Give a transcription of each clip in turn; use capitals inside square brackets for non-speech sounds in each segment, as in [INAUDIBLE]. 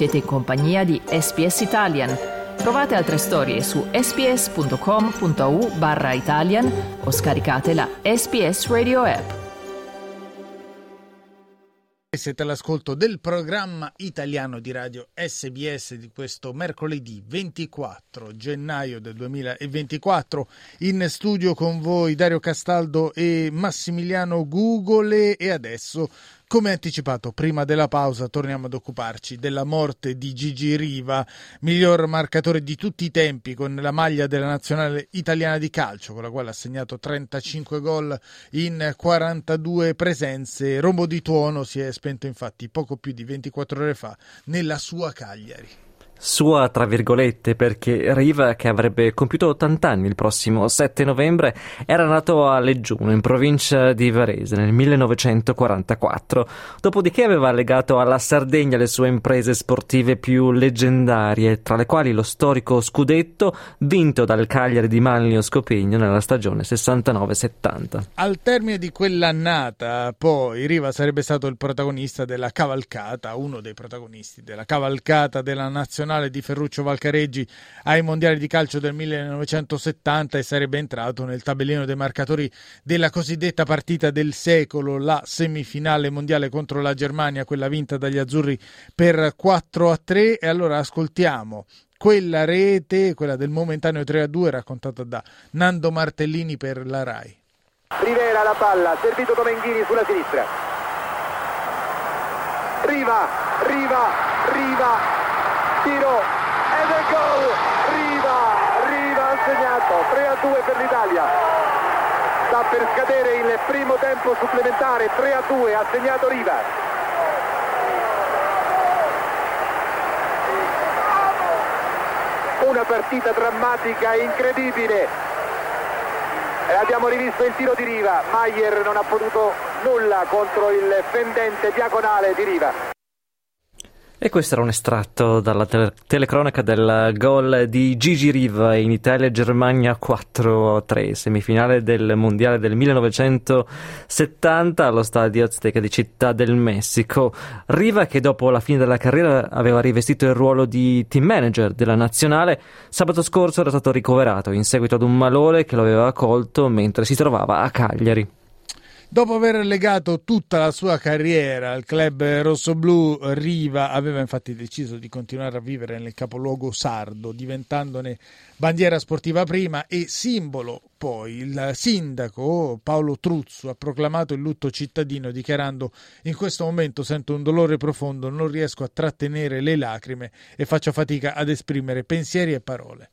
Siete in compagnia di SPS Italian. Trovate altre storie su sps.com.au barra Italian o scaricate la SPS Radio app. Siete all'ascolto del programma italiano di radio SBS di questo mercoledì 24 gennaio del 2024. In studio con voi Dario Castaldo e Massimiliano Gugole e adesso come anticipato prima della pausa torniamo ad occuparci della morte di Gigi Riva, miglior marcatore di tutti i tempi con la maglia della nazionale italiana di calcio, con la quale ha segnato 35 gol in 42 presenze. Rombo di Tuono si è spento infatti poco più di 24 ore fa nella sua Cagliari sua, tra virgolette, perché Riva, che avrebbe compiuto 80 anni il prossimo 7 novembre, era nato a Leggiuno, in provincia di Varese, nel 1944. Dopodiché aveva legato alla Sardegna le sue imprese sportive più leggendarie, tra le quali lo storico scudetto vinto dal Cagliari di Manlio Scopegno nella stagione 69-70. Al termine di quell'annata, poi, Riva sarebbe stato il protagonista della cavalcata, uno dei protagonisti della cavalcata della nazionale nazionale di Ferruccio Valcareggi ai mondiali di calcio del 1970 e sarebbe entrato nel tabellino dei marcatori della cosiddetta partita del secolo, la semifinale mondiale contro la Germania, quella vinta dagli azzurri per 4 a 3. E allora ascoltiamo quella rete, quella del momentaneo 3 a 2, raccontata da Nando Martellini per la RAI. Rivera la palla, servito Comenghini sulla sinistra. Riva, Riva, Riva, tiro ed è gol Riva Riva ha segnato 3 a 2 per l'Italia. Sta per scadere il primo tempo supplementare 3 a 2 ha segnato Riva. Una partita drammatica incredibile. E abbiamo rivisto il tiro di Riva. Maier non ha potuto nulla contro il fendente diagonale di Riva e questo era un estratto dalla tele- telecronaca del gol di Gigi Riva in Italia-Germania 4-3, semifinale del Mondiale del 1970 allo stadio Azteca di Città del Messico. Riva, che dopo la fine della carriera aveva rivestito il ruolo di team manager della nazionale, sabato scorso era stato ricoverato in seguito ad un malore che lo aveva colto mentre si trovava a Cagliari. Dopo aver legato tutta la sua carriera al club rossoblù, Riva aveva infatti deciso di continuare a vivere nel capoluogo sardo, diventandone bandiera sportiva prima e simbolo poi. Il sindaco Paolo Truzzo ha proclamato il lutto cittadino dichiarando in questo momento sento un dolore profondo, non riesco a trattenere le lacrime e faccio fatica ad esprimere pensieri e parole.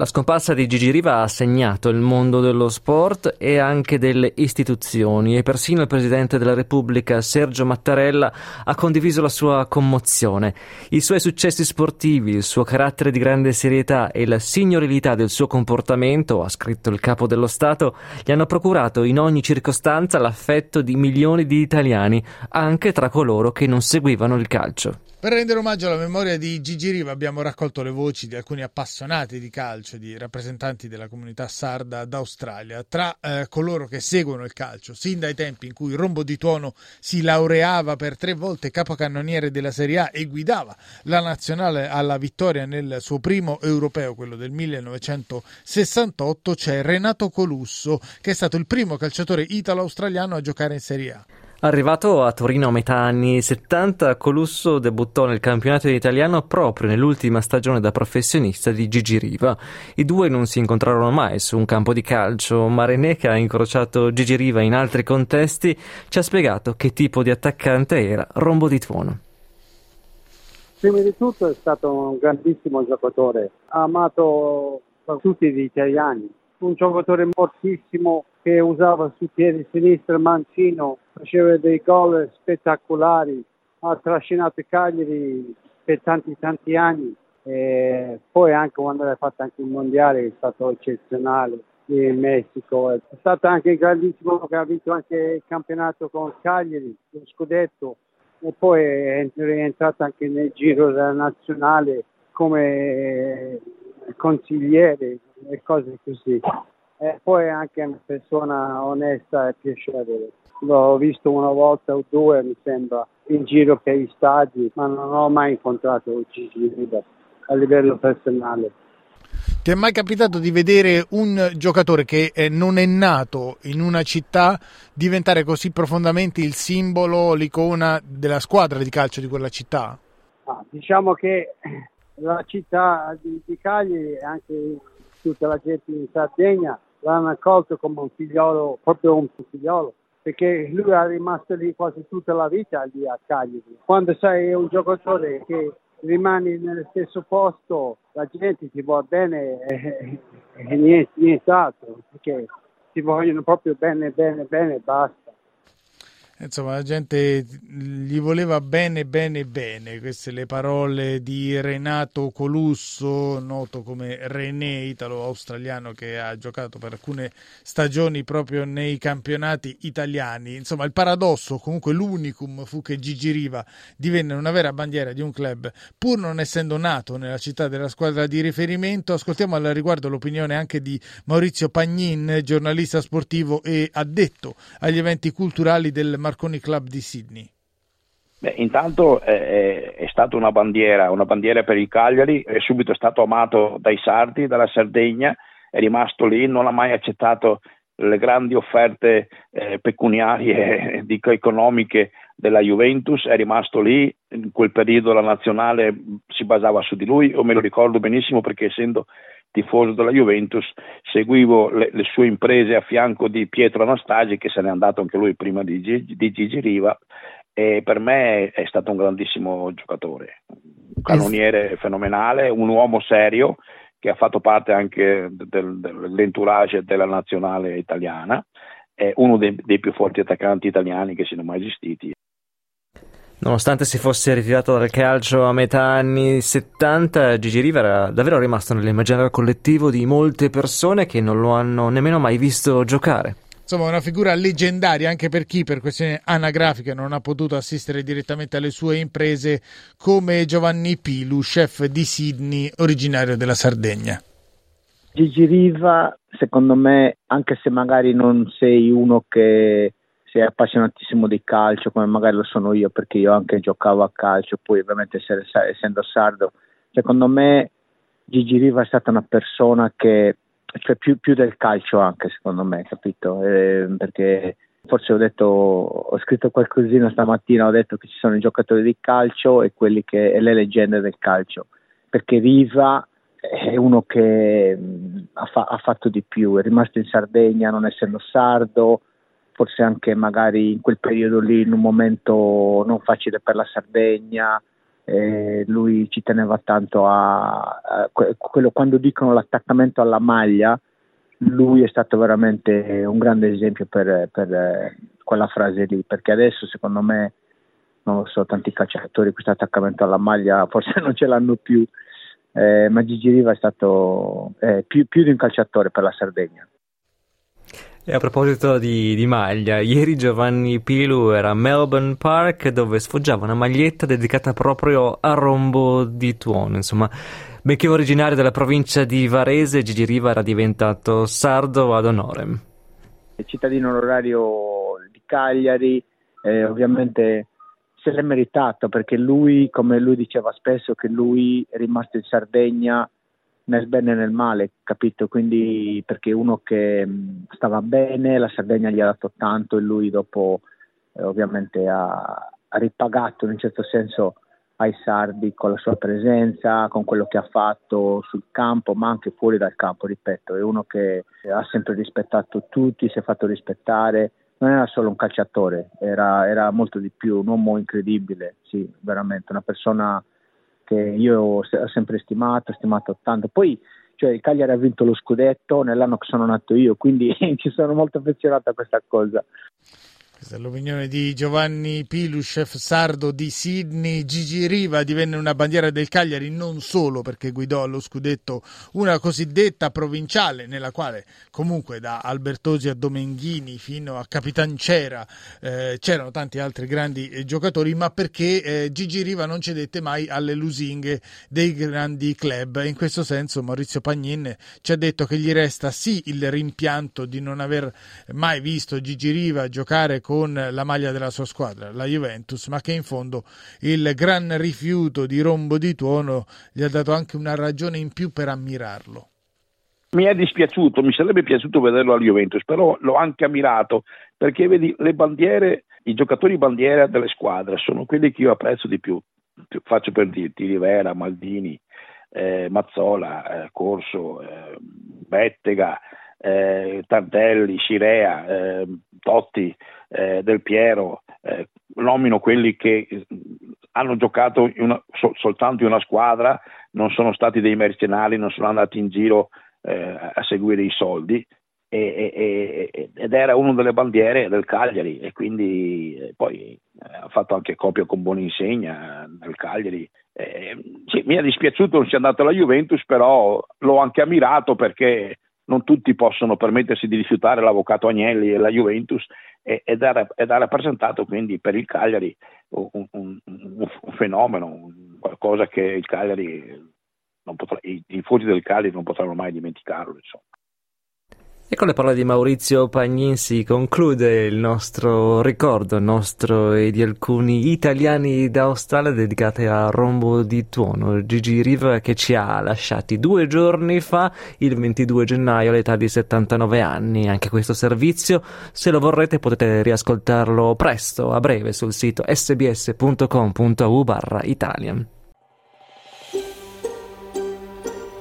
La scomparsa di Gigi Riva ha segnato il mondo dello sport e anche delle istituzioni e persino il Presidente della Repubblica Sergio Mattarella ha condiviso la sua commozione. I suoi successi sportivi, il suo carattere di grande serietà e la signorilità del suo comportamento, ha scritto il Capo dello Stato, gli hanno procurato in ogni circostanza l'affetto di milioni di italiani, anche tra coloro che non seguivano il calcio. Per rendere omaggio alla memoria di Gigi Riva abbiamo raccolto le voci di alcuni appassionati di calcio, di rappresentanti della comunità sarda d'Australia, tra eh, coloro che seguono il calcio, sin dai tempi in cui Rombo di Tuono si laureava per tre volte capocannoniere della Serie A e guidava la nazionale alla vittoria nel suo primo europeo, quello del 1968, c'è Renato Colusso, che è stato il primo calciatore italo-australiano a giocare in Serie A. Arrivato a Torino a metà anni 70, Colusso debuttò nel campionato italiano proprio nell'ultima stagione da professionista di Gigi Riva. I due non si incontrarono mai su un campo di calcio, ma René, che ha incrociato Gigi Riva in altri contesti, ci ha spiegato che tipo di attaccante era Rombo di Tuono. Prima di tutto è stato un grandissimo giocatore, amato da tutti gli italiani, un giocatore mortissimo che usava sul piede sinistro mancino, faceva dei gol spettacolari, ha trascinato Cagliari per tanti tanti anni e poi anche quando ha fatto anche il mondiale è stato eccezionale in Messico. È stato anche grandissimo che ha vinto anche il campionato con Cagliari, lo scudetto e poi è rientrato anche nel giro della nazionale come consigliere e cose così e poi anche una persona onesta e piacevole. L'ho visto una volta o due, mi sembra, in giro per gli stadi, ma non ho mai incontrato Gigi Riva a livello personale. Ti è mai capitato di vedere un giocatore che eh, non è nato in una città diventare così profondamente il simbolo, l'icona della squadra di calcio di quella città? Ah, diciamo che la città di, Cagliari e anche tutta la gente in Sardegna l'hanno accolto come un figliolo, proprio un figliolo, perché lui è rimasto lì quasi tutta la vita lì a Cagliari. Quando sei un giocatore che rimani nello stesso posto, la gente ti vuole bene e, e niente, nient'altro, perché ti vogliono proprio bene, bene, bene basta. Insomma, la gente gli voleva bene, bene, bene. Queste le parole di Renato Colusso, noto come René, italo-australiano che ha giocato per alcune stagioni proprio nei campionati italiani. Insomma, il paradosso, comunque l'unicum, fu che Gigi Riva divenne una vera bandiera di un club, pur non essendo nato nella città della squadra di riferimento. Ascoltiamo al riguardo l'opinione anche di Maurizio Pagnin, giornalista sportivo e addetto agli eventi culturali del Marconi Club di Sydney? Beh, intanto è, è stata una bandiera, una bandiera per il Cagliari, è subito stato amato dai sardi, dalla Sardegna, è rimasto lì, non ha mai accettato le grandi offerte eh, pecuniarie [LAUGHS] e economiche della Juventus, è rimasto lì, in quel periodo la nazionale si basava su di lui, io me lo ricordo benissimo perché essendo tifoso della Juventus, seguivo le, le, sue imprese a fianco di Pietro Anastasi, che se n'è andato anche lui prima di, di Gigi Riva, e per me è stato un grandissimo giocatore, un cannoniere fenomenale, un uomo serio che ha fatto parte anche del, dell'entourage della nazionale italiana, è uno dei, dei più forti attaccanti italiani che siano mai esistiti. Nonostante si fosse ritirato dal calcio a metà anni 70, Gigi Riva era davvero rimasto nell'immaginario collettivo di molte persone che non lo hanno nemmeno mai visto giocare. Insomma, una figura leggendaria anche per chi per questioni anagrafiche non ha potuto assistere direttamente alle sue imprese, come Giovanni Pilu, chef di Sydney, originario della Sardegna. Gigi Riva, secondo me, anche se magari non sei uno che sei appassionatissimo di calcio come magari lo sono io perché io anche giocavo a calcio, poi ovviamente essendo sardo, secondo me Gigi Riva è stata una persona che, cioè più, più del calcio anche secondo me, capito? Eh, perché forse ho detto, ho scritto qualcosina stamattina, ho detto che ci sono i giocatori di calcio e che, e le leggende del calcio, perché Riva è uno che ha, fa, ha fatto di più, è rimasto in Sardegna non essendo sardo, forse anche magari in quel periodo lì, in un momento non facile per la Sardegna, eh, lui ci teneva tanto a, a, quello quando dicono l'attaccamento alla maglia, lui è stato veramente un grande esempio per, per quella frase lì, perché adesso secondo me, non lo so, tanti calciatori questo attaccamento alla maglia [LAUGHS] forse non ce l'hanno più, eh, ma Gigi Riva è stato eh, più, più di un calciatore per la Sardegna. E a proposito di, di, maglia, ieri Giovanni Pilu era a Melbourne Park dove sfoggiava una maglietta dedicata proprio a Rombo di Tuono. Insomma, benché originario della provincia di Varese, Gigi Riva era diventato sardo ad honorem. Cittadino onorario di Cagliari, eh, ovviamente se l'è meritato perché lui, come lui diceva spesso, che lui è rimasto in Sardegna nel bene e nel male, capito? Quindi perché uno che stava bene, la Sardegna gli ha dato tanto e lui dopo eh, ovviamente ha, ha, ripagato in un certo senso ai sardi con la sua presenza, con quello che ha fatto sul campo, ma anche fuori dal campo, ripeto, è uno che ha sempre rispettato tutti, si è fatto rispettare, non era solo un calciatore, era, era molto di più, un uomo incredibile, sì, veramente, una persona che io ho sempre stimato, stimato tanto. Poi cioè, il Cagliari ha vinto lo scudetto nell'anno che sono nato io, quindi [LAUGHS] ci sono molto affezionato a questa cosa. Questa è l'opinione di Giovanni Pilu, chef sardo di Sydney. Gigi Riva divenne una bandiera del Cagliari non solo perché guidò allo scudetto una cosiddetta provinciale, nella quale comunque da Albertosi a Domenghini fino a Capitancera eh, c'erano tanti altri grandi eh, giocatori, ma perché eh, Gigi Riva non cedette mai alle lusinghe dei grandi club. In questo senso Maurizio Pagnin ci ha detto che gli resta sì il rimpianto di non aver mai visto Gigi Riva giocare con con la maglia della sua squadra, la Juventus, ma che in fondo il gran rifiuto di Rombo di Tuono gli ha dato anche una ragione in più per ammirarlo. Mi è dispiaciuto, mi sarebbe piaciuto vederlo alla Juventus, però l'ho anche ammirato perché vedi le bandiere, i giocatori bandiera delle squadre sono quelli che io apprezzo di più. Faccio per dirti Rivera, Maldini, eh, Mazzola, eh, Corso, eh, Bettega, eh, Tardelli, Scirea, eh, Totti, eh, Del Piero, nomino quelli che hanno giocato in una, so, soltanto in una squadra, non sono stati dei mercenari, non sono andati in giro a seguire i soldi e, e, ed era una delle bandiere del Cagliari e quindi eh, poi eh, ha fatto anche coppia con Boninsegna nel Cagliari. Eh, sì, mi è dispiaciuto non sia andato alla Juventus, però l'ho anche ammirato perché non tutti possono permettersi di rifiutare l'avvocato Agnelli e la Juventus ed ha, ed ha rappresentato quindi per il Cagliari un, un, un, fenomeno, qualcosa che il Cagliari potrà, i tifosi del Cagliari non potranno mai dimenticarlo. Insomma. E con le parole di Maurizio Pagnin si conclude il nostro ricordo, il nostro e di alcuni italiani d'Australia dedicati a Rombo di Tuono, Gigi Riva che ci ha lasciati due giorni fa, il 22 gennaio, all'età di 79 anni. Anche questo servizio, se lo vorrete, potete riascoltarlo presto, a breve, sul sito sbs.com.au barra Italian.